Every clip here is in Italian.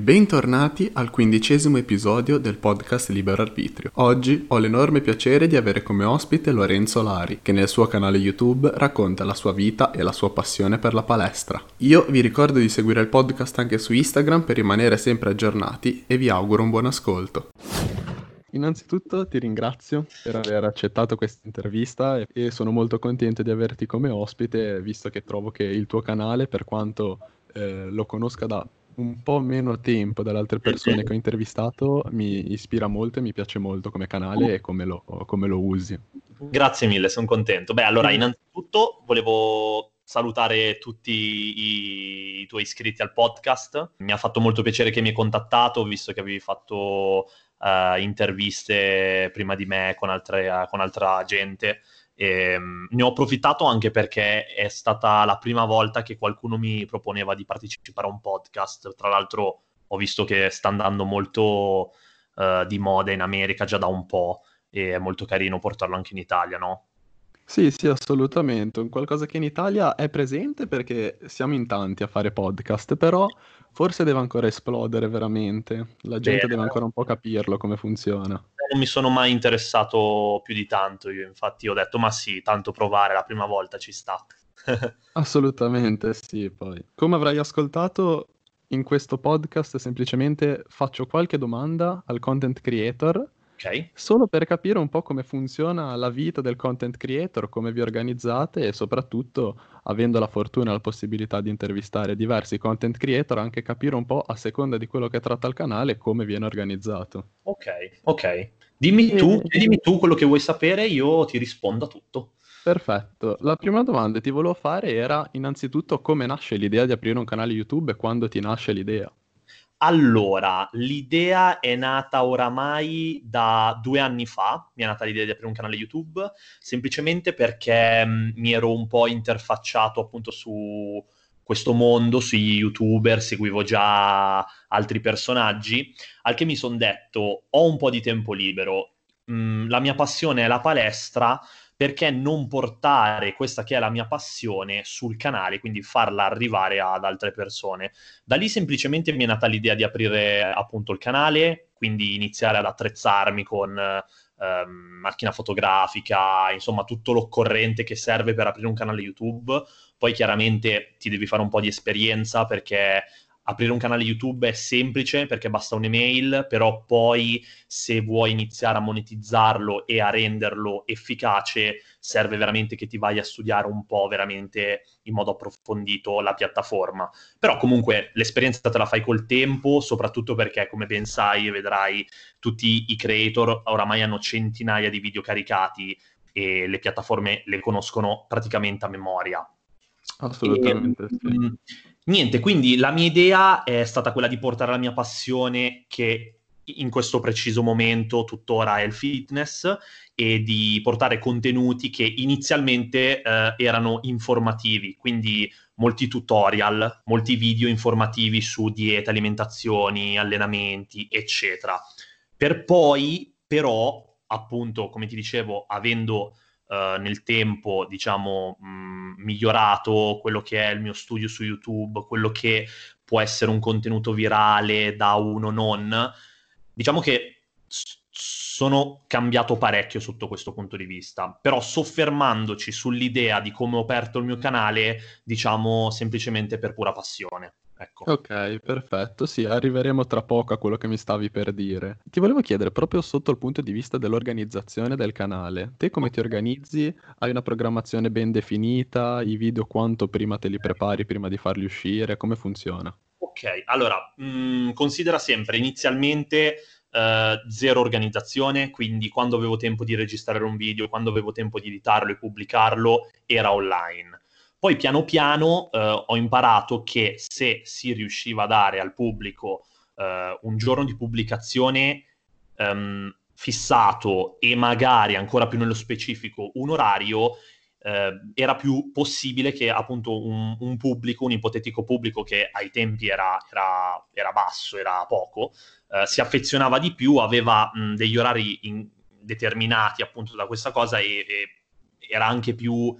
Bentornati al quindicesimo episodio del podcast Libero Arbitrio. Oggi ho l'enorme piacere di avere come ospite Lorenzo Lari, che nel suo canale YouTube racconta la sua vita e la sua passione per la palestra. Io vi ricordo di seguire il podcast anche su Instagram per rimanere sempre aggiornati e vi auguro un buon ascolto. Innanzitutto ti ringrazio per aver accettato questa intervista e sono molto contento di averti come ospite, visto che trovo che il tuo canale, per quanto eh, lo conosca da un po' meno tempo dalle altre persone che ho intervistato, mi ispira molto e mi piace molto come canale e come lo, come lo usi. Grazie mille, sono contento. Beh, allora, innanzitutto volevo salutare tutti i, i, tuoi iscritti al podcast. Mi ha fatto molto piacere che mi hai contattato, visto che avevi fatto uh, interviste prima di me con, altre, uh, con altra gente. E, um, ne ho approfittato anche perché è stata la prima volta che qualcuno mi proponeva di partecipare a un podcast. Tra l'altro ho visto che sta andando molto uh, di moda in America già da un po' e è molto carino portarlo anche in Italia, no? Sì, sì, assolutamente. Un qualcosa che in Italia è presente perché siamo in tanti a fare podcast, però forse deve ancora esplodere veramente. La gente Bene. deve ancora un po' capirlo come funziona. Non mi sono mai interessato più di tanto io, infatti ho detto ma sì, tanto provare la prima volta ci sta. Assolutamente sì, poi. Come avrai ascoltato in questo podcast semplicemente faccio qualche domanda al content creator Ok. Solo per capire un po' come funziona la vita del content creator, come vi organizzate e soprattutto, avendo la fortuna e la possibilità di intervistare diversi content creator, anche capire un po' a seconda di quello che tratta il canale come viene organizzato. Ok, ok. Dimmi tu, e... dimmi tu quello che vuoi sapere, io ti rispondo a tutto. Perfetto. La prima domanda che ti volevo fare era innanzitutto come nasce l'idea di aprire un canale YouTube e quando ti nasce l'idea? Allora, l'idea è nata oramai da due anni fa, mi è nata l'idea di aprire un canale YouTube, semplicemente perché mh, mm, mi ero un po' interfacciato appunto su questo mondo, sugli youtuber, seguivo già altri personaggi, al che mi sono detto, ho un po' di tempo libero, mh, mm, la mia passione è la palestra, perché non portare questa che è la mia passione sul canale, quindi farla arrivare ad altre persone. Da lì semplicemente mi è nata l'idea di aprire appunto il canale, quindi iniziare ad attrezzarmi con ehm, macchina fotografica, insomma tutto l'occorrente che serve per aprire un canale YouTube. Poi chiaramente ti devi fare un po' di esperienza perché aprire un canale YouTube è semplice perché basta un'email, però poi se vuoi iniziare a monetizzarlo e a renderlo efficace, serve veramente che ti vai a studiare un po' veramente in modo approfondito la piattaforma. Però comunque l'esperienza te la fai col tempo, soprattutto perché come ben sai e vedrai tutti i creator oramai hanno centinaia di video caricati e le piattaforme le conoscono praticamente a memoria. Assolutamente. E, sì. Niente, quindi la mia idea è stata quella di portare la mia passione che in questo preciso momento tuttora è il fitness e di portare contenuti che inizialmente eh, erano informativi, quindi molti tutorial, molti video informativi su dieta, alimentazioni, allenamenti, eccetera. Per poi però, appunto, come ti dicevo, avendo uh, nel tempo, diciamo, mh, migliorato quello che è il mio studio su YouTube, quello che può essere un contenuto virale da uno non, diciamo che sono cambiato parecchio sotto questo punto di vista, però soffermandoci sull'idea di come ho aperto il mio canale, diciamo semplicemente per pura passione. Ecco. Ok, perfetto. Sì, arriveremo tra poco a quello che mi stavi per dire. Ti volevo chiedere, proprio sotto il punto di vista dell'organizzazione del canale, te come ti organizzi? Hai una programmazione ben definita? I video quanto prima te li prepari prima di farli uscire? Come funziona? Ok, allora, mh, mm, considera sempre inizialmente Uh, zero organizzazione, quindi quando avevo tempo di registrare un video, quando avevo tempo di editarlo e pubblicarlo, era online. Poi piano piano eh, ho imparato che se si riusciva a dare al pubblico eh, un giorno di pubblicazione ehm, fissato e magari ancora più nello specifico un orario, eh, era più possibile che appunto un, un, pubblico, un ipotetico pubblico che ai tempi era, era, era basso, era poco, eh, si affezionava di più, aveva mh, degli orari in, determinati appunto da questa cosa e, e era anche più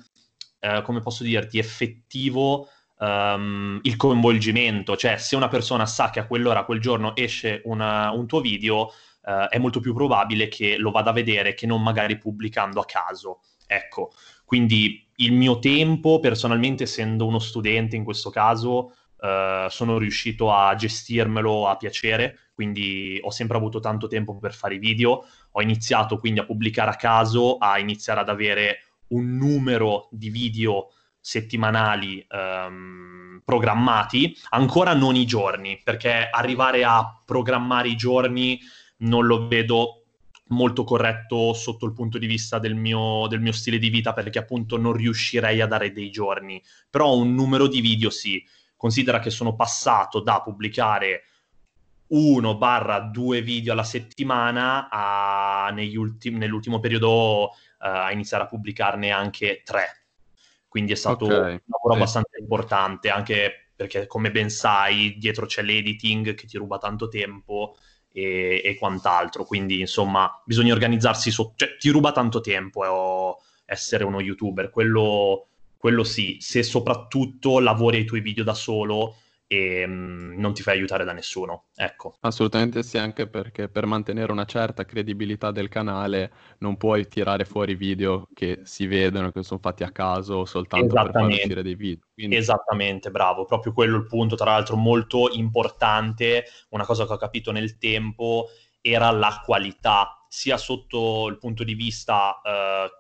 eh, come posso dirti, effettivo um, il coinvolgimento, cioè se una persona sa che a quell'ora, a quel giorno esce una, un tuo video, uh, è molto più probabile che lo vada a vedere che non magari pubblicando a caso. Ecco, quindi il mio tempo, personalmente, essendo uno studente in questo caso, uh, sono riuscito a gestirmelo a piacere, quindi ho sempre avuto tanto tempo per fare i video. Ho iniziato quindi a pubblicare a caso, a iniziare ad avere un numero di video settimanali um, programmati, ancora non i giorni, perché arrivare a programmare i giorni non lo vedo molto corretto sotto il punto di vista del mio, del mio stile di vita, perché appunto non riuscirei a dare dei giorni, però un numero di video sì. Considera che sono passato da pubblicare uno barra due video alla settimana a, ultim- nell'ultimo periodo a iniziare a pubblicarne anche tre quindi è stato okay. un lavoro sì. abbastanza importante, anche perché come ben sai dietro c'è l'editing che ti ruba tanto tempo e, e quant'altro, quindi insomma bisogna organizzarsi, so- cioè ti ruba tanto tempo eh, essere uno youtuber, quello, quello sì, se soprattutto lavori ai tuoi video da solo e mh, mm, non ti fai aiutare da nessuno. Ecco. Assolutamente sì, anche perché per mantenere una certa credibilità del canale non puoi tirare fuori video che si vedono, che sono fatti a caso soltanto per far uscire dei video. Quindi... Esattamente, bravo, proprio quello il punto, tra l'altro molto importante, una cosa che ho capito nel tempo era la qualità, sia sotto il punto di vista eh,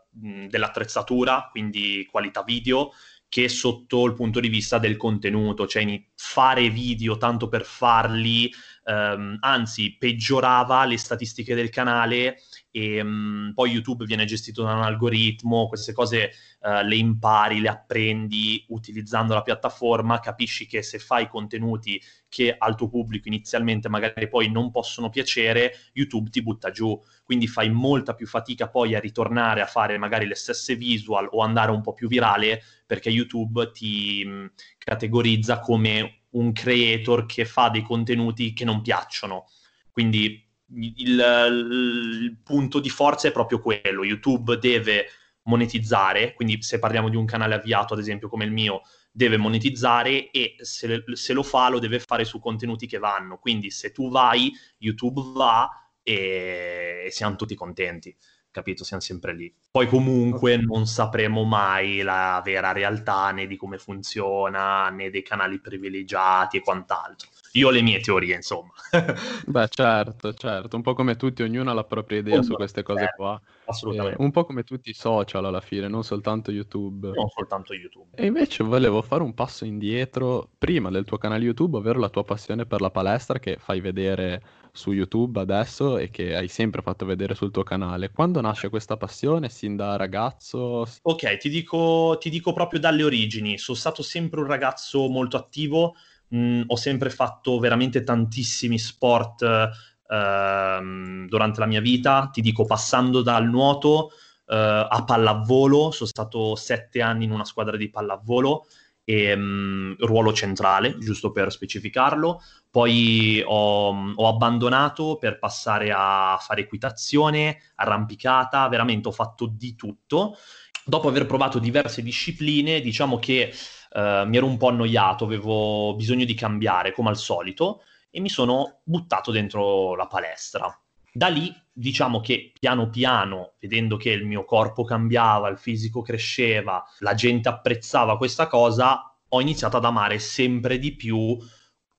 dell'attrezzatura, quindi qualità video, che sotto il punto di vista del contenuto, cioè fare video tanto per farli, ehm, anzi peggiorava le statistiche del canale e um, poi YouTube viene gestito da un algoritmo, queste cose uh, le impari, le apprendi utilizzando la piattaforma, capisci che se fai contenuti che al tuo pubblico inizialmente magari poi non possono piacere, YouTube ti butta giù, quindi fai molta più fatica poi a ritornare a fare magari le stesse visual o andare un po' più virale perché YouTube ti mh, categorizza come un creator che fa dei contenuti che non piacciono. Quindi il, il, punto di forza è proprio quello. YouTube deve monetizzare, quindi se parliamo di un canale avviato, ad esempio come il mio, deve monetizzare e se, se, lo fa lo deve fare su contenuti che vanno. Quindi se tu vai, YouTube va e, siamo tutti contenti capito? Siamo sempre lì. Poi comunque non sapremo mai la vera realtà né di come funziona, né dei canali privilegiati e quant'altro. Io ho le mie teorie, insomma. Beh, certo, certo, un po' come tutti, ognuno ha la propria idea oh, su queste cose eh, qua. Assolutamente. Eh, un po' come tutti i social alla fine, non soltanto YouTube. Non soltanto YouTube. E invece volevo fare un passo indietro prima del tuo canale YouTube, ovvero la tua passione per la palestra che fai vedere su YouTube adesso e che hai sempre fatto vedere sul tuo canale. Quando nasce questa passione? Sin da ragazzo? Ok, ti dico, ti dico proprio dalle origini. Sono stato sempre un ragazzo molto attivo mh, ho sempre fatto veramente tantissimi sport uh, durante la mia vita, ti dico passando dal nuoto uh, a pallavolo, sono stato sette anni in una squadra di pallavolo e um, ruolo centrale, giusto per specificarlo. Poi ho, ho, abbandonato per passare a fare equitazione, arrampicata, veramente ho fatto di tutto. Dopo aver provato diverse discipline, diciamo che uh, mi ero un po' annoiato, avevo bisogno di cambiare come al solito e mi sono buttato dentro la palestra. Da lì diciamo che piano piano, vedendo che il mio corpo cambiava, il fisico cresceva, la gente apprezzava questa cosa, ho iniziato ad amare sempre di più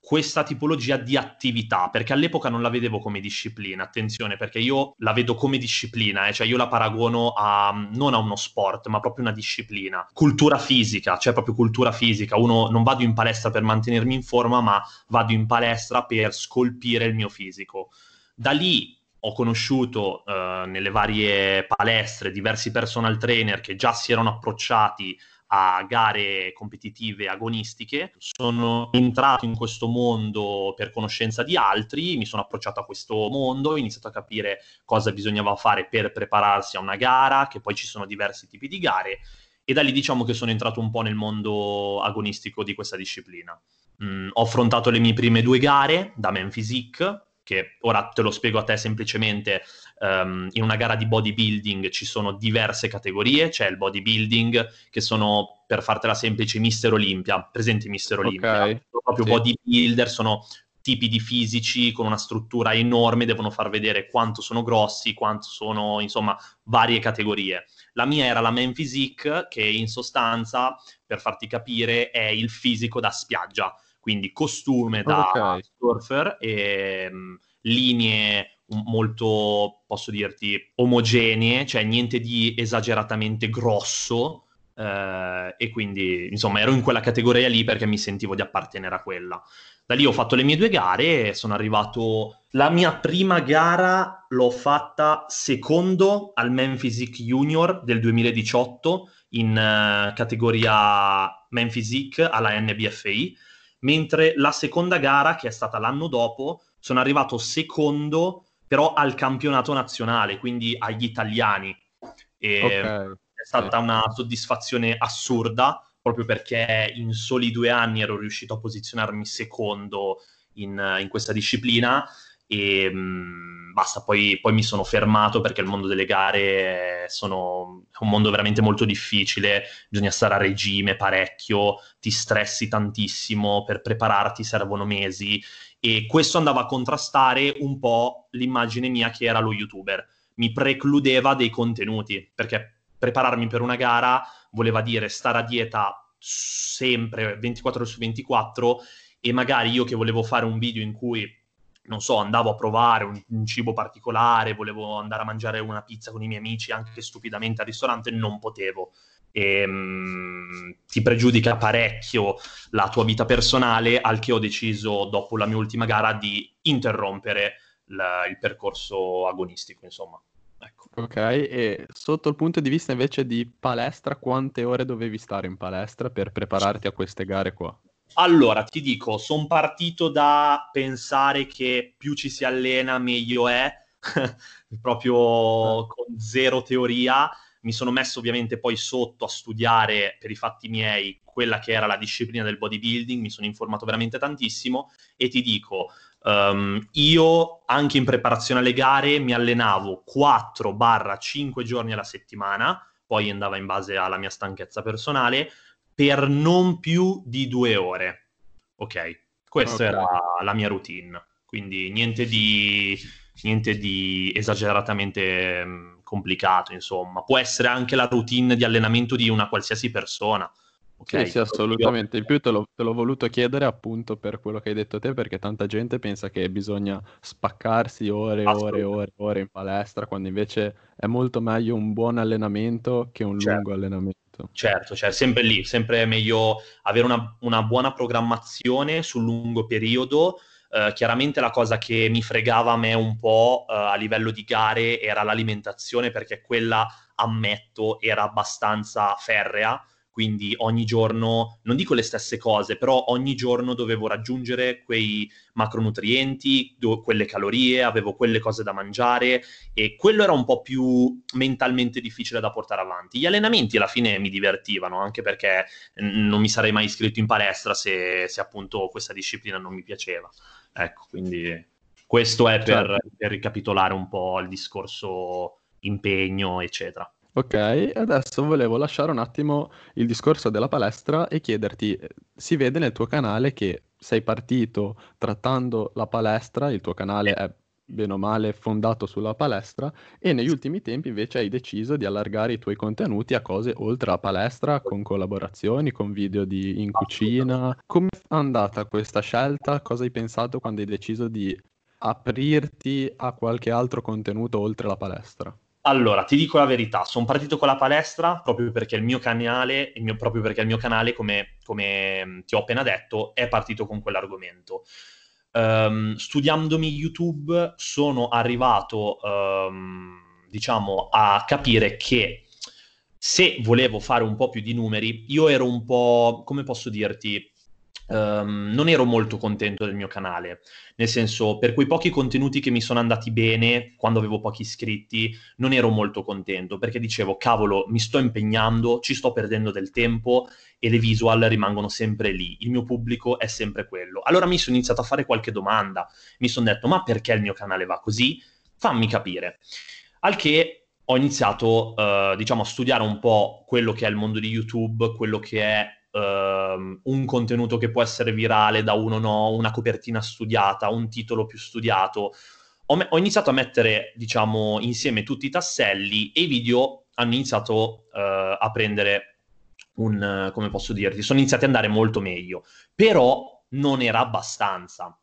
questa tipologia di attività, perché all'epoca non la vedevo come disciplina, attenzione, perché io la vedo come disciplina, eh, cioè io la paragono a, non a uno sport, ma proprio una disciplina. Cultura fisica, cioè proprio cultura fisica. Uno non vado in palestra per mantenermi in forma, ma vado in palestra per scolpire il mio fisico. Da lì ho conosciuto uh, nelle varie palestre diversi personal trainer che già si erano approcciati a gare competitive agonistiche. Sono entrato in questo mondo per conoscenza di altri, mi sono approcciato a questo mondo, ho iniziato a capire cosa bisognava fare per prepararsi a una gara, che poi ci sono diversi tipi di gare e da lì diciamo che sono entrato un po' nel mondo agonistico di questa disciplina. Mm, ho affrontato le mie prime due gare da Man Physique, che ora te lo spiego a te semplicemente, um, in una gara di bodybuilding ci sono diverse categorie, c'è il bodybuilding che sono, per fartela semplice, Mister Olympia, presenti Mister Olympia, okay. proprio sì. bodybuilder, sono tipi di fisici con una struttura enorme, devono far vedere quanto sono grossi, quanto sono, insomma, varie categorie. La mia era la Man Physique, che in sostanza, per farti capire, è il fisico da spiaggia, quindi costume da okay. surfer e um, linee molto, posso dirti, omogenee, cioè niente di esageratamente grosso, eh, e quindi, insomma, ero in quella categoria lì perché mi sentivo di appartenere a quella. Da lì ho fatto le mie due gare sono arrivato... La mia prima gara l'ho fatta secondo al Man Physique Junior del 2018 in uh, categoria Man Physique alla NBFI, mentre la seconda gara, che è stata l'anno dopo, sono arrivato secondo però al campionato nazionale, quindi agli italiani. Okay. È stata una soddisfazione assurda proprio perché in soli due anni ero riuscito a posizionarmi secondo in, in questa disciplina e mh, mm, basta, poi, poi, mi sono fermato perché il mondo delle gare sono, è un mondo veramente molto difficile, bisogna stare a regime parecchio, ti stressi tantissimo, per prepararti servono mesi e questo andava a contrastare un po' l'immagine mia che era lo youtuber, mi precludeva dei contenuti perché prepararmi per una gara voleva dire stare a dieta sempre 24 ore su 24 e magari io che volevo fare un video in cui non so, andavo a provare un, un, cibo particolare, volevo andare a mangiare una pizza con i miei amici anche stupidamente al ristorante, non potevo. E, um, ti pregiudica parecchio la tua vita personale, al che ho deciso dopo la mia ultima gara di interrompere la, il percorso agonistico, insomma. Ecco. Ok, e sotto il punto di vista invece di palestra, quante ore dovevi stare in palestra per prepararti a queste gare qua? Allora, ti dico, sono partito da pensare che più ci si allena meglio è, proprio con zero teoria. Mi sono messo ovviamente poi sotto a studiare per i fatti miei quella che era la disciplina del bodybuilding, mi sono informato veramente tantissimo e ti dico, Um, io anche in preparazione alle gare mi allenavo 4-5 giorni alla settimana, poi andava in base alla mia stanchezza personale, per non più di due ore. Ok, questa okay. era la mia routine, quindi niente di, niente di esageratamente mm, complicato, insomma. Può essere anche la routine di allenamento di una qualsiasi persona Okay, sì, sì, assolutamente. In più te, l'ho, te l'ho voluto chiedere appunto per quello che hai detto te, perché tanta gente pensa che bisogna spaccarsi ore e ore e ore, ore in palestra, quando invece è molto meglio un buon allenamento che un certo. lungo allenamento. Certo, cioè sempre lì, sempre meglio avere una, una buona programmazione sul lungo periodo. Uh, chiaramente la cosa che mi fregava a me un po' uh, a livello di gare era l'alimentazione, perché quella, ammetto, era abbastanza ferrea quindi ogni giorno, non dico le stesse cose, però ogni giorno dovevo raggiungere quei macronutrienti, do- quelle calorie, avevo quelle cose da mangiare e quello era un po' più mentalmente difficile da portare avanti. Gli allenamenti alla fine mi divertivano, anche perché non mi sarei mai iscritto in palestra se, se, appunto questa disciplina non mi piaceva. Ecco, quindi questo è per, certo. per ricapitolare un po' il discorso impegno, eccetera. Ok, adesso volevo lasciare un attimo il discorso della palestra e chiederti, si vede nel tuo canale che sei partito trattando la palestra, il tuo canale è bene o male fondato sulla palestra e negli ultimi tempi invece hai deciso di allargare i tuoi contenuti a cose oltre la palestra, con collaborazioni, con video di in cucina. Come è andata questa scelta? Cosa hai pensato quando hai deciso di aprirti a qualche altro contenuto oltre la palestra? Allora, ti dico la verità, sono partito con la palestra proprio perché il mio canale, il mio, proprio perché il mio canale, come, come, ti ho appena detto, è partito con quell'argomento. Um, studiandomi YouTube sono arrivato, um, diciamo, a capire che se volevo fare un po' più di numeri, io ero un po', come posso dirti, Um, non ero molto contento del mio canale, nel senso, per quei pochi contenuti che mi sono andati bene quando avevo pochi iscritti, non ero molto contento perché dicevo, cavolo, mi sto impegnando, ci sto perdendo del tempo e le visual rimangono sempre lì, il mio pubblico è sempre quello. Allora mi sono iniziato a fare qualche domanda, mi sono detto, ma perché il mio canale va così? Fammi capire. Al che ho iniziato, uh, diciamo, a studiare un po' quello che è il mondo di YouTube, quello che è uh, un contenuto che può essere virale da uno no, una copertina studiata, un titolo più studiato. Ho, me- ho iniziato a mettere, diciamo, insieme tutti i tasselli e i video hanno iniziato uh, a prendere un, come posso dirti, sono iniziati ad andare molto meglio, però non era abbastanza.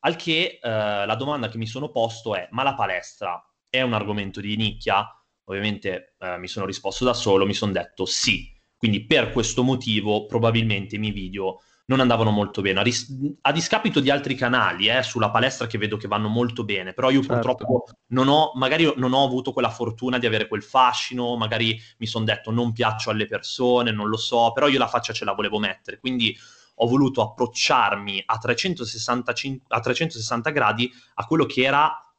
Al che uh, la domanda che mi sono posto è, ma la palestra è un argomento di nicchia? Ovviamente uh, mi sono risposto da solo, mi sono detto sì, quindi per questo motivo probabilmente i miei video non andavano molto bene, a, ris- a discapito di altri canali eh, sulla palestra che vedo che vanno molto bene, però io certo. purtroppo non ho, magari non ho avuto quella fortuna di avere quel fascino, magari mi sono detto non piaccio alle persone, non lo so, però io la faccia ce la volevo mettere, quindi ho voluto approcciarmi a 365, a 360 gradi a quello che era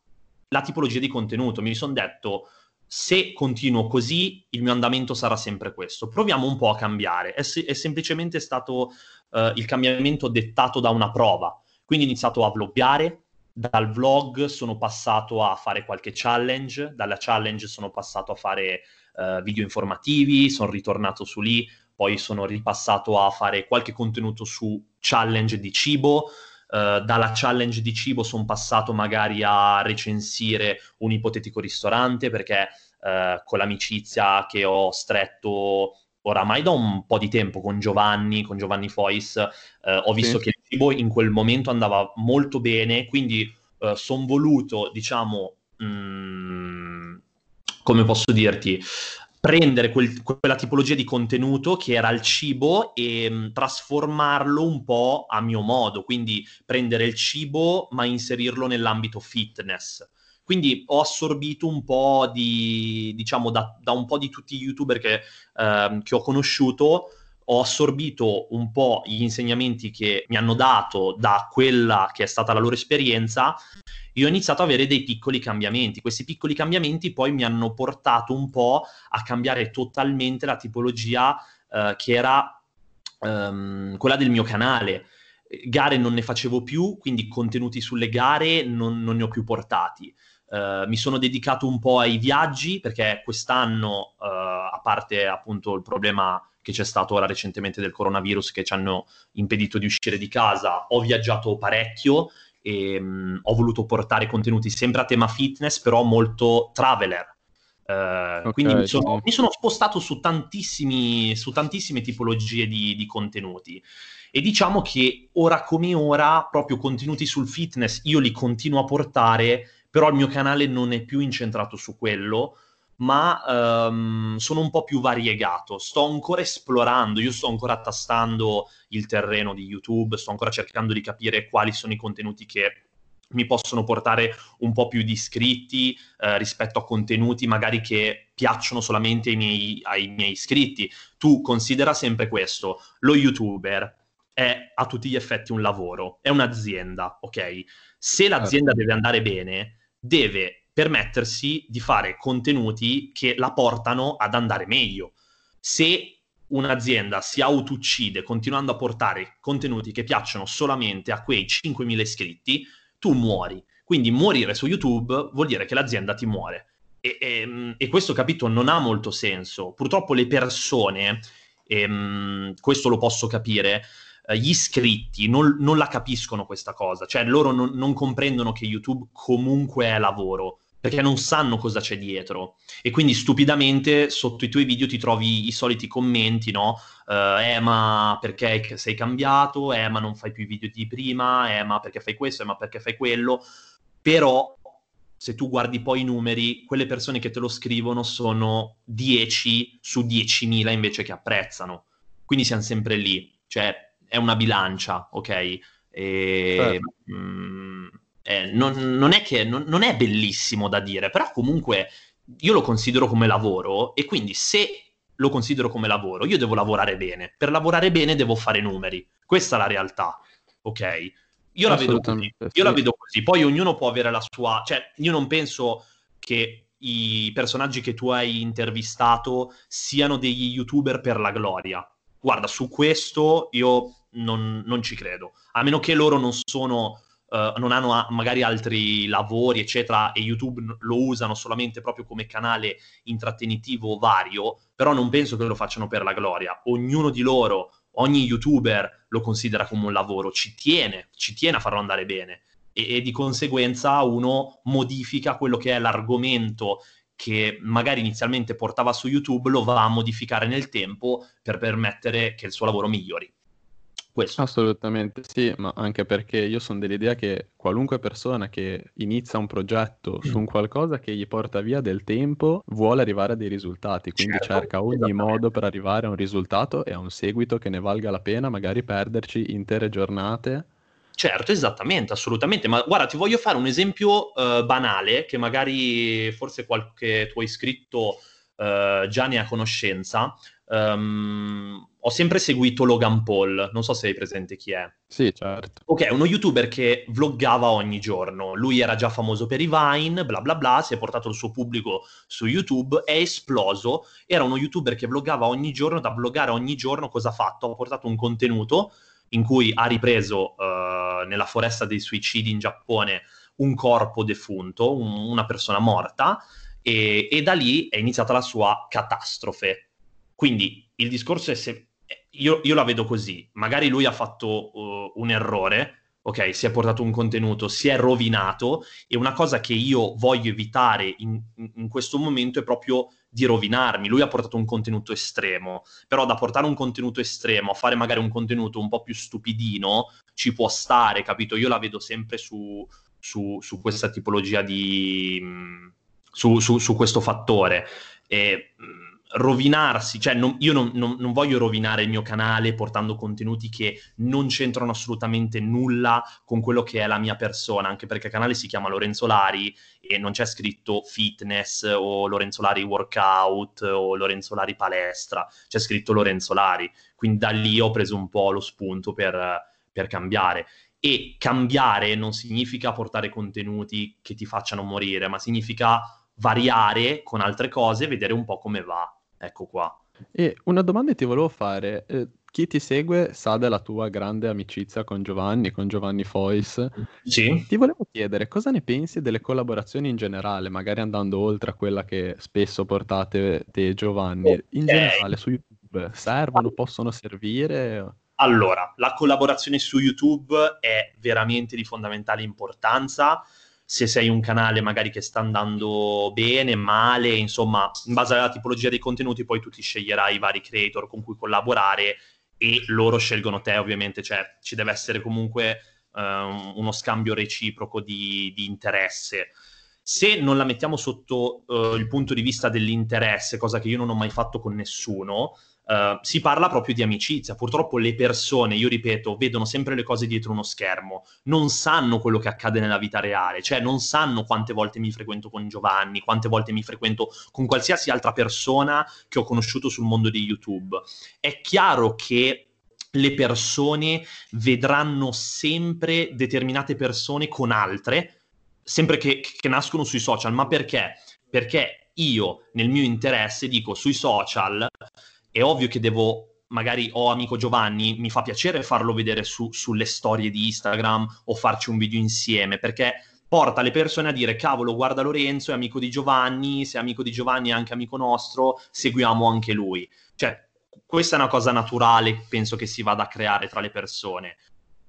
la tipologia di contenuto. Mi sono detto se continuo così, il mio andamento sarà sempre questo. Proviamo un po' a cambiare. È, è semplicemente stato uh, il cambiamento dettato da una prova. Quindi ho iniziato a vloggare, dal vlog sono passato a fare qualche challenge, dalla challenge sono passato a fare uh, video informativi, sono ritornato su lì, poi sono ripassato a fare qualche contenuto su challenge di cibo, Uh, dalla challenge di cibo sono passato magari a recensire un ipotetico ristorante perché uh, con l'amicizia che ho stretto oramai da un po' di tempo con Giovanni, con Giovanni Fois, uh, ho visto sì. che il cibo in quel momento andava molto bene, quindi sono voluto, diciamo, mh, mm, come posso dirti, prendere quel, quella tipologia di contenuto che era il cibo e mh, mm, trasformarlo un po' a mio modo, quindi prendere il cibo ma inserirlo nell'ambito fitness. Quindi ho assorbito un po' di, diciamo, da, da un po' di tutti gli youtuber che, eh, che ho conosciuto, ho assorbito un po' gli insegnamenti che mi hanno dato da quella che è stata la loro esperienza io ho iniziato ad avere dei piccoli cambiamenti. Questi piccoli cambiamenti poi mi hanno portato un po' a cambiare totalmente la tipologia uh, che era um, quella del mio canale. Gare non ne facevo più, quindi contenuti sulle gare non, non ne ho più portati. Uh, mi sono dedicato un po' ai viaggi perché quest'anno, uh, a parte appunto il problema che c'è stato ora recentemente del coronavirus che ci hanno impedito di uscire di casa, ho viaggiato parecchio e um, ho voluto portare contenuti sempre a tema fitness, però molto traveler. Uh, okay, quindi mi sono, sì. mi sono, spostato su, tantissimi, su tantissime tipologie di, di, contenuti. E diciamo che ora come ora, proprio contenuti sul fitness, io li continuo a portare, però il mio canale non è più incentrato su quello, ma um, sono un po' più variegato. Sto ancora esplorando, io sto ancora tastando il terreno di YouTube, sto ancora cercando di capire quali sono i contenuti che mi possono portare un po' più di iscritti eh, rispetto a contenuti magari che piacciono solamente ai miei, ai miei iscritti. Tu considera sempre questo, lo youtuber è a tutti gli effetti un lavoro, è un'azienda, ok? Se l'azienda certo. deve andare bene, deve permettersi di fare contenuti che la portano ad andare meglio. Se un'azienda si autouccide continuando a portare contenuti che piacciono solamente a quei 5.000 iscritti, tu muori. Quindi morire su YouTube vuol dire che l'azienda ti muore. E, e, e questo capito non ha molto senso. Purtroppo le persone, e, ehm, questo lo posso capire, eh, gli iscritti non, non, la capiscono questa cosa, cioè loro non, non comprendono che YouTube comunque è lavoro perché non sanno cosa c'è dietro. E quindi stupidamente sotto i tuoi video ti trovi i soliti commenti, no? Uh, eh ma perché sei cambiato, eh ma non fai più i video di prima, eh ma perché fai questo, eh ma perché fai quello, però se tu guardi poi i numeri, quelle persone che te lo scrivono sono 10 su 10.000 invece che apprezzano, quindi siamo sempre lì, cioè è una bilancia, ok? E, certo. mh, mm, eh, non, non, è che non, non, è bellissimo da dire, però comunque io lo considero come lavoro e quindi se lo considero come lavoro. Io devo lavorare bene. Per lavorare bene devo fare numeri. Questa è la realtà, ok? Io la vedo così. Io la vedo così. Poi ognuno può avere la sua... Cioè, io non penso che i personaggi che tu hai intervistato siano degli youtuber per la gloria. Guarda, su questo io non, non ci credo. A meno che loro non sono... Uh, non hanno magari altri lavori, eccetera, e YouTube lo usano solamente proprio come canale intrattenitivo vario, però non penso che lo facciano per la gloria. Ognuno di loro, ogni YouTuber lo considera come un lavoro, ci tiene, ci tiene a farlo andare bene e, e di conseguenza uno modifica quello che è l'argomento che magari inizialmente portava su YouTube, lo va a modificare nel tempo per permettere che il suo lavoro migliori. Questo. Assolutamente sì, ma anche perché io sono dell'idea che qualunque persona che inizia un progetto su un qualcosa che gli porta via del tempo vuole arrivare a dei risultati, quindi certo, cerca ogni modo per arrivare a un risultato e a un seguito che ne valga la pena, magari perderci intere giornate Certo, esattamente, assolutamente. Ma guarda, ti voglio fare un esempio uh, banale che magari forse qualche tuo iscritto uh, già ne ha conoscenza. Um, ho sempre seguito Logan Paul, non so se hai presente chi è. Sì, certo. Ok, uno youtuber che vloggava ogni giorno. Lui era già famoso per i Vine, bla bla bla, si è portato il suo pubblico su YouTube, è esploso. Era uno youtuber che vloggava ogni giorno, da vloggare ogni giorno cosa ha fatto? Ha portato un contenuto in cui ha ripreso uh, nella foresta dei suicidi in Giappone un corpo defunto, un, una persona morta, e, e, da lì è iniziata la sua catastrofe. Quindi il discorso è se... Io, io la vedo così, magari lui ha fatto uh, un errore, ok, si è portato un contenuto, si è rovinato e una cosa che io voglio evitare in, in questo momento è proprio di rovinarmi. Lui ha portato un contenuto estremo, però da portare un contenuto estremo a fare magari un contenuto un po' più stupidino ci può stare, capito? Io la vedo sempre su, su, su questa tipologia di... su, su questo fattore. E, rovinarsi, cioè non, io non, non, non, voglio rovinare il mio canale portando contenuti che non c'entrano assolutamente nulla con quello che è la mia persona, anche perché il canale si chiama Lorenzo Lari e non c'è scritto fitness o Lorenzo Lari workout o Lorenzo Lari palestra, c'è scritto Lorenzo Lari, quindi da lì ho preso un po' lo spunto per, per cambiare. E cambiare non significa portare contenuti che ti facciano morire, ma significa variare con altre cose e vedere un po' come va. Ecco qua. E una domanda ti volevo fare. Eh, chi ti segue sa della tua grande amicizia con Giovanni, con Giovanni Fois. Sì. Ti volevo chiedere cosa ne pensi delle collaborazioni in generale, magari andando oltre a quella che spesso portate te e Giovanni. Okay. In generale su YouTube servono, possono servire? Allora, la collaborazione su YouTube è veramente di fondamentale importanza se sei un canale magari che sta andando bene, male, insomma, in base alla tipologia dei contenuti poi tu ti sceglierai i vari creator con cui collaborare e loro scelgono te, ovviamente, cioè ci deve essere comunque uh, uno scambio reciproco di, di, interesse. Se non la mettiamo sotto uh, il punto di vista dell'interesse, cosa che io non ho mai fatto con nessuno, Uh, si parla proprio di amicizia. Purtroppo le persone, io ripeto, vedono sempre le cose dietro uno schermo, non sanno quello che accade nella vita reale, cioè non sanno quante volte mi frequento con Giovanni, quante volte mi frequento con qualsiasi altra persona che ho conosciuto sul mondo di YouTube. È chiaro che le persone vedranno sempre determinate persone con altre, sempre che, che nascono sui social, ma perché? Perché io nel mio interesse dico sui social è ovvio che devo, magari ho amico Giovanni, mi fa piacere farlo vedere su, sulle storie di Instagram o farci un video insieme, perché porta le persone a dire cavolo guarda Lorenzo è amico di Giovanni, se è amico di Giovanni è anche amico nostro, seguiamo anche lui. Cioè, questa è una cosa naturale, penso che si vada a creare tra le persone.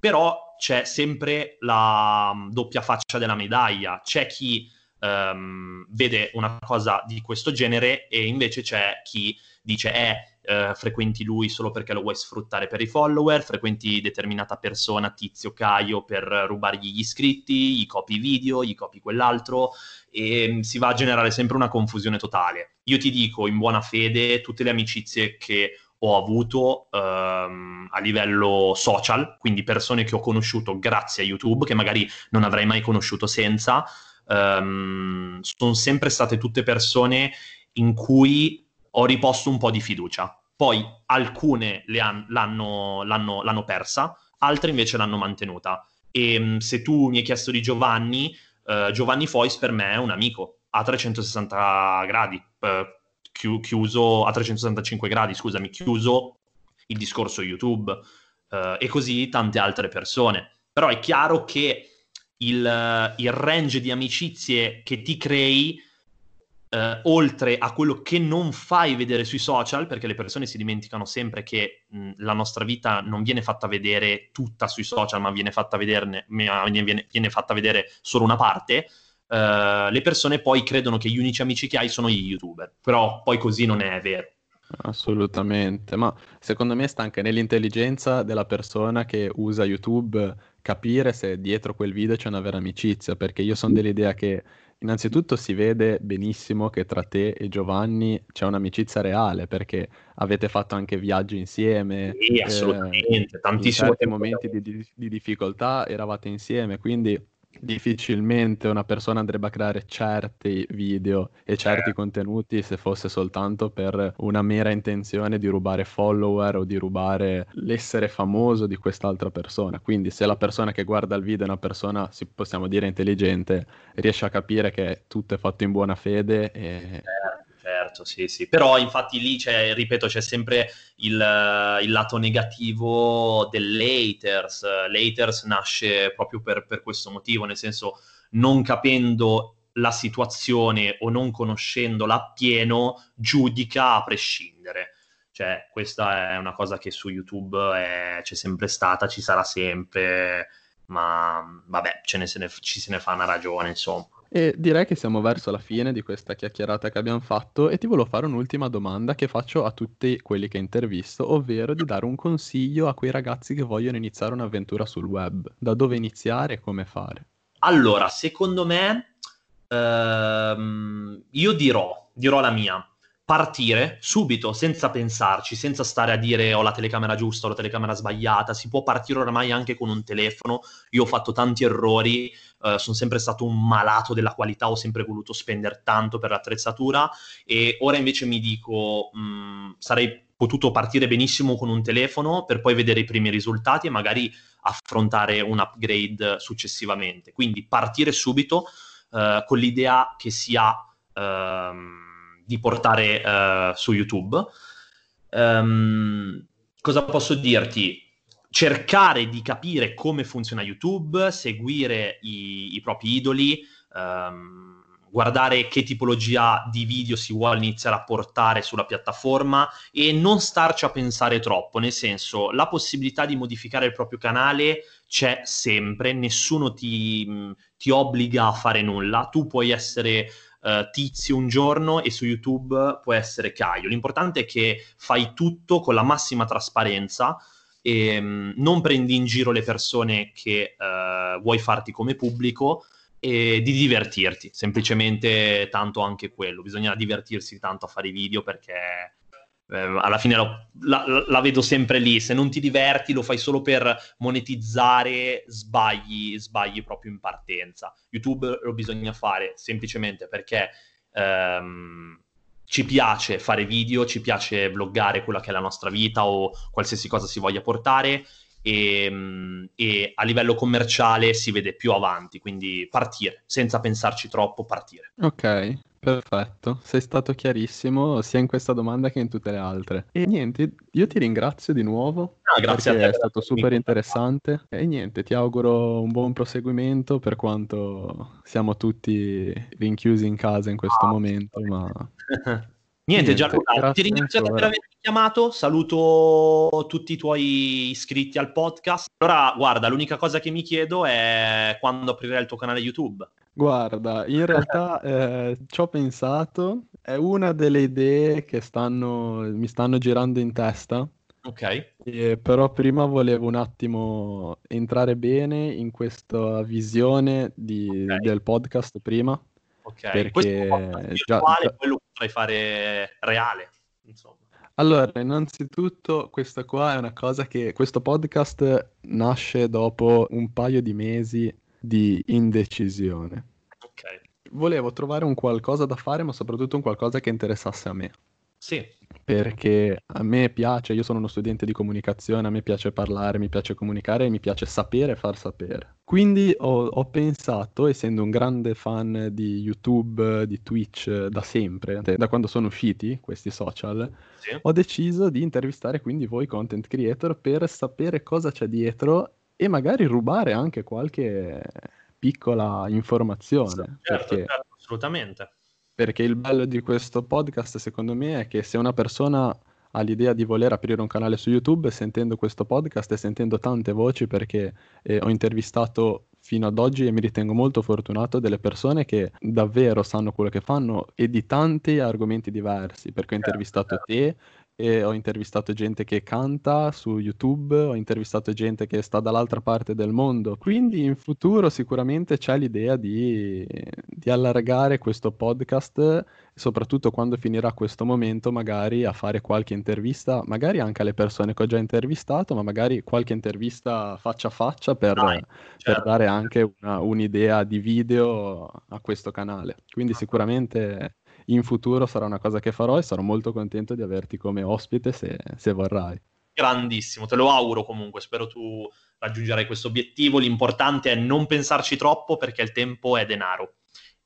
Però c'è sempre la mm, doppia faccia della medaglia. C'è chi um, vede una cosa di questo genere e invece c'è chi dice eh, eh, frequenti lui solo perché lo vuoi sfruttare per i follower, frequenti determinata persona, tizio Caio, per rubargli gli iscritti, gli copi video, gli copi quell'altro e mm, si va a generare sempre una confusione totale. Io ti dico in buona fede tutte le amicizie che ho avuto um, a livello social, quindi persone che ho conosciuto grazie a YouTube, che magari non avrei mai conosciuto senza, um, sono sempre state tutte persone in cui ho riposto un po' di fiducia. Poi alcune han, l'hanno, l'hanno, l'hanno, persa, altre invece l'hanno mantenuta. E mm, se tu mi hai chiesto di Giovanni, uh, Giovanni Fois per me è un amico a 360 gradi, uh, chiuso a 365 gradi, scusami, chiuso il discorso YouTube uh, e così tante altre persone. Però è chiaro che il, il range di amicizie che ti crei eh, oltre a quello che non fai vedere sui social, perché le persone si dimenticano sempre che mh, la nostra vita non viene fatta vedere tutta sui social, ma viene fatta, vederne, viene, viene fatta vedere solo una parte. Uh, le persone poi credono che gli unici amici che hai sono gli youtuber, però poi così non è vero. Assolutamente, ma secondo me sta anche nell'intelligenza della persona che usa YouTube capire se dietro quel video c'è una vera amicizia, perché io sono dell'idea che Innanzitutto si vede benissimo che tra te e Giovanni c'è un'amicizia reale perché avete fatto anche viaggi insieme. Sì, assolutamente, eh, certi momenti di, di, di difficoltà eravate insieme, quindi difficilmente una persona andrebbe a creare certi video e certi eh. contenuti se fosse soltanto per una mera intenzione di rubare follower o di rubare l'essere famoso di quest'altra persona. Quindi se la persona che guarda il video è una persona, possiamo dire, intelligente, riesce a capire che tutto è fatto in buona fede e... Eh certo, sì, sì. Però infatti lì c'è, ripeto, c'è sempre il, il lato negativo dell'haters. L'haters nasce proprio per, per questo motivo, nel senso non capendo la situazione o non conoscendola appieno, giudica a prescindere. Cioè, questa è una cosa che su YouTube è, c'è sempre stata, ci sarà sempre, ma vabbè, ce ne se ne, ci se ne fa una ragione, insomma. E direi che siamo verso la fine di questa chiacchierata che abbiamo fatto e ti volevo fare un'ultima domanda che faccio a tutti quelli che intervisto, ovvero di dare un consiglio a quei ragazzi che vogliono iniziare un'avventura sul web. Da dove iniziare e come fare? Allora, secondo me, ehm, io dirò, dirò la mia partire subito, senza pensarci, senza stare a dire ho la telecamera giusta o la telecamera sbagliata, si può partire oramai anche con un telefono. Io ho fatto tanti errori, uh, sono sempre stato un malato della qualità, ho sempre voluto spendere tanto per l'attrezzatura e ora invece mi dico mh, mm, sarei potuto partire benissimo con un telefono per poi vedere i primi risultati e magari affrontare un upgrade successivamente. Quindi partire subito uh, con l'idea che sia... Uh, di portare uh, su YouTube. Um, cosa posso dirti? Cercare di capire come funziona YouTube, seguire i, i propri idoli, um, guardare che tipologia di video si vuole iniziare a portare sulla piattaforma e non starci a pensare troppo, nel senso la possibilità di modificare il proprio canale c'è sempre, nessuno ti, ti obbliga a fare nulla, tu puoi essere uh, Tizio un giorno e su YouTube può essere Caio. L'importante è che fai tutto con la massima trasparenza e um, non prendi in giro le persone che uh, vuoi farti come pubblico e di divertirti, semplicemente tanto anche quello, bisogna divertirsi tanto a fare i video perché eh, alla fine lo, la, la, vedo sempre lì. Se non ti diverti, lo fai solo per monetizzare, sbagli, sbagli proprio in partenza. YouTube lo bisogna fare semplicemente perché ehm, ci piace fare video, ci piace vloggare quella che è la nostra vita o qualsiasi cosa si voglia portare. E, e, a livello commerciale si vede più avanti, quindi partire, senza pensarci troppo, partire. Ok, Perfetto, sei stato chiarissimo sia in questa domanda che in tutte le altre. E niente, io ti ringrazio di nuovo. Ah, grazie a te. È stato super interessante. E niente, ti auguro un buon proseguimento per quanto siamo tutti rinchiusi in casa in questo ah, momento, ma... Niente, Gianluca, ti ringrazio per avermi chiamato, saluto tutti i tuoi iscritti al podcast. Allora, guarda, l'unica cosa che mi chiedo è quando aprirai il tuo canale YouTube. Guarda, in realtà eh, ci ho pensato, è una delle idee che stanno, mi stanno girando in testa, Ok. eh, però prima volevo un attimo entrare bene in questa visione di- Ok. del podcast prima, Ok. Questo è perché già, virtuale, potrai fare reale, insomma. Allora, innanzitutto, questa qua è una cosa che questo podcast nasce dopo un paio di mesi di indecisione. Ok. Volevo trovare un qualcosa da fare, ma soprattutto un qualcosa che interessasse a me. Sì. Perché a me piace, io sono uno studente di comunicazione, a me piace parlare, mi piace comunicare e mi piace sapere e far sapere. Quindi ho, ho pensato, essendo un grande fan di YouTube, di Twitch da sempre, da quando sono usciti questi social, Sì. ho deciso di intervistare quindi voi content creator per sapere cosa c'è dietro e magari rubare anche qualche piccola informazione. Certo, perché, certo, assolutamente. Perché il bello di questo podcast, secondo me, è che se una persona ha l'idea di voler aprire un canale su YouTube, sentendo questo podcast e sentendo tante voci, perché eh, ho intervistato fino ad oggi e mi ritengo molto fortunato delle persone che davvero sanno quello che fanno e di tanti argomenti diversi, perché ho Certo, intervistato certo. te e ho intervistato gente che canta su YouTube, ho intervistato gente che sta dall'altra parte del mondo. Quindi in futuro sicuramente c'è l'idea di, di allargare questo podcast, soprattutto quando finirà questo momento, magari a fare qualche intervista, magari anche alle persone che ho già intervistato, ma magari qualche intervista faccia a faccia per, Dai, per certo. dare anche una- un'idea di video a questo canale. Quindi sicuramente in futuro sarà una cosa che farò e sarò molto contento di averti come ospite se, se vorrai. Grandissimo, te lo auguro comunque, spero tu raggiungerai questo obiettivo. L'importante è non pensarci troppo perché il tempo è denaro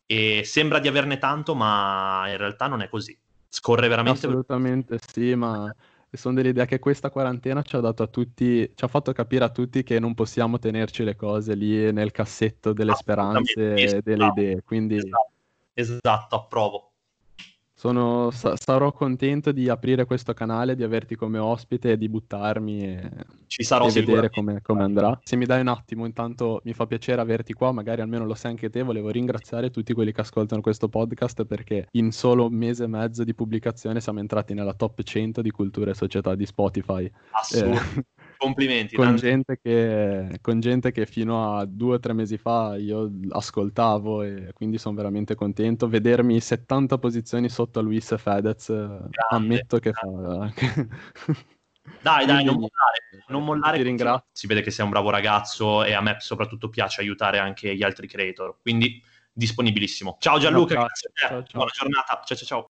e sembra di averne tanto, ma in realtà non è così. Scorre veramente Assolutamente sì, ma sono dell'idea che questa quarantena ci ha dato a tutti, ci ha fatto capire a tutti che non possiamo tenerci le cose lì nel cassetto delle speranze e delle esatto, idee. Quindi esatto, esatto, approvo. Sono- sa- sarò contento di aprire questo canale, di averti come ospite e di buttarmi e, Ci sarò e vedere come, come andrà. Se mi dai un attimo, intanto mi fa piacere averti qua, magari almeno lo sai anche te. Volevo ringraziare tutti quelli che ascoltano questo podcast perché in solo un mese e mezzo di pubblicazione siamo entrati nella top 100 di cultura e società di Spotify. Assolutamente. Eh, Complimenti. con, gente che, con gente che fino a due o tre mesi fa io ascoltavo e quindi sono veramente contento. Vedermi 70 posizioni sotto a Luis e Fedez, eh, ammetto che fa... Dai, dai, non mollare, non mollare. Ti ringrazio. Si vede che sei un bravo ragazzo e a me soprattutto piace aiutare anche gli altri creator, quindi disponibilissimo. Ciao Gianluca, No, grazie a te. ciao, ciao. Buona giornata. Ciao ciao ciao.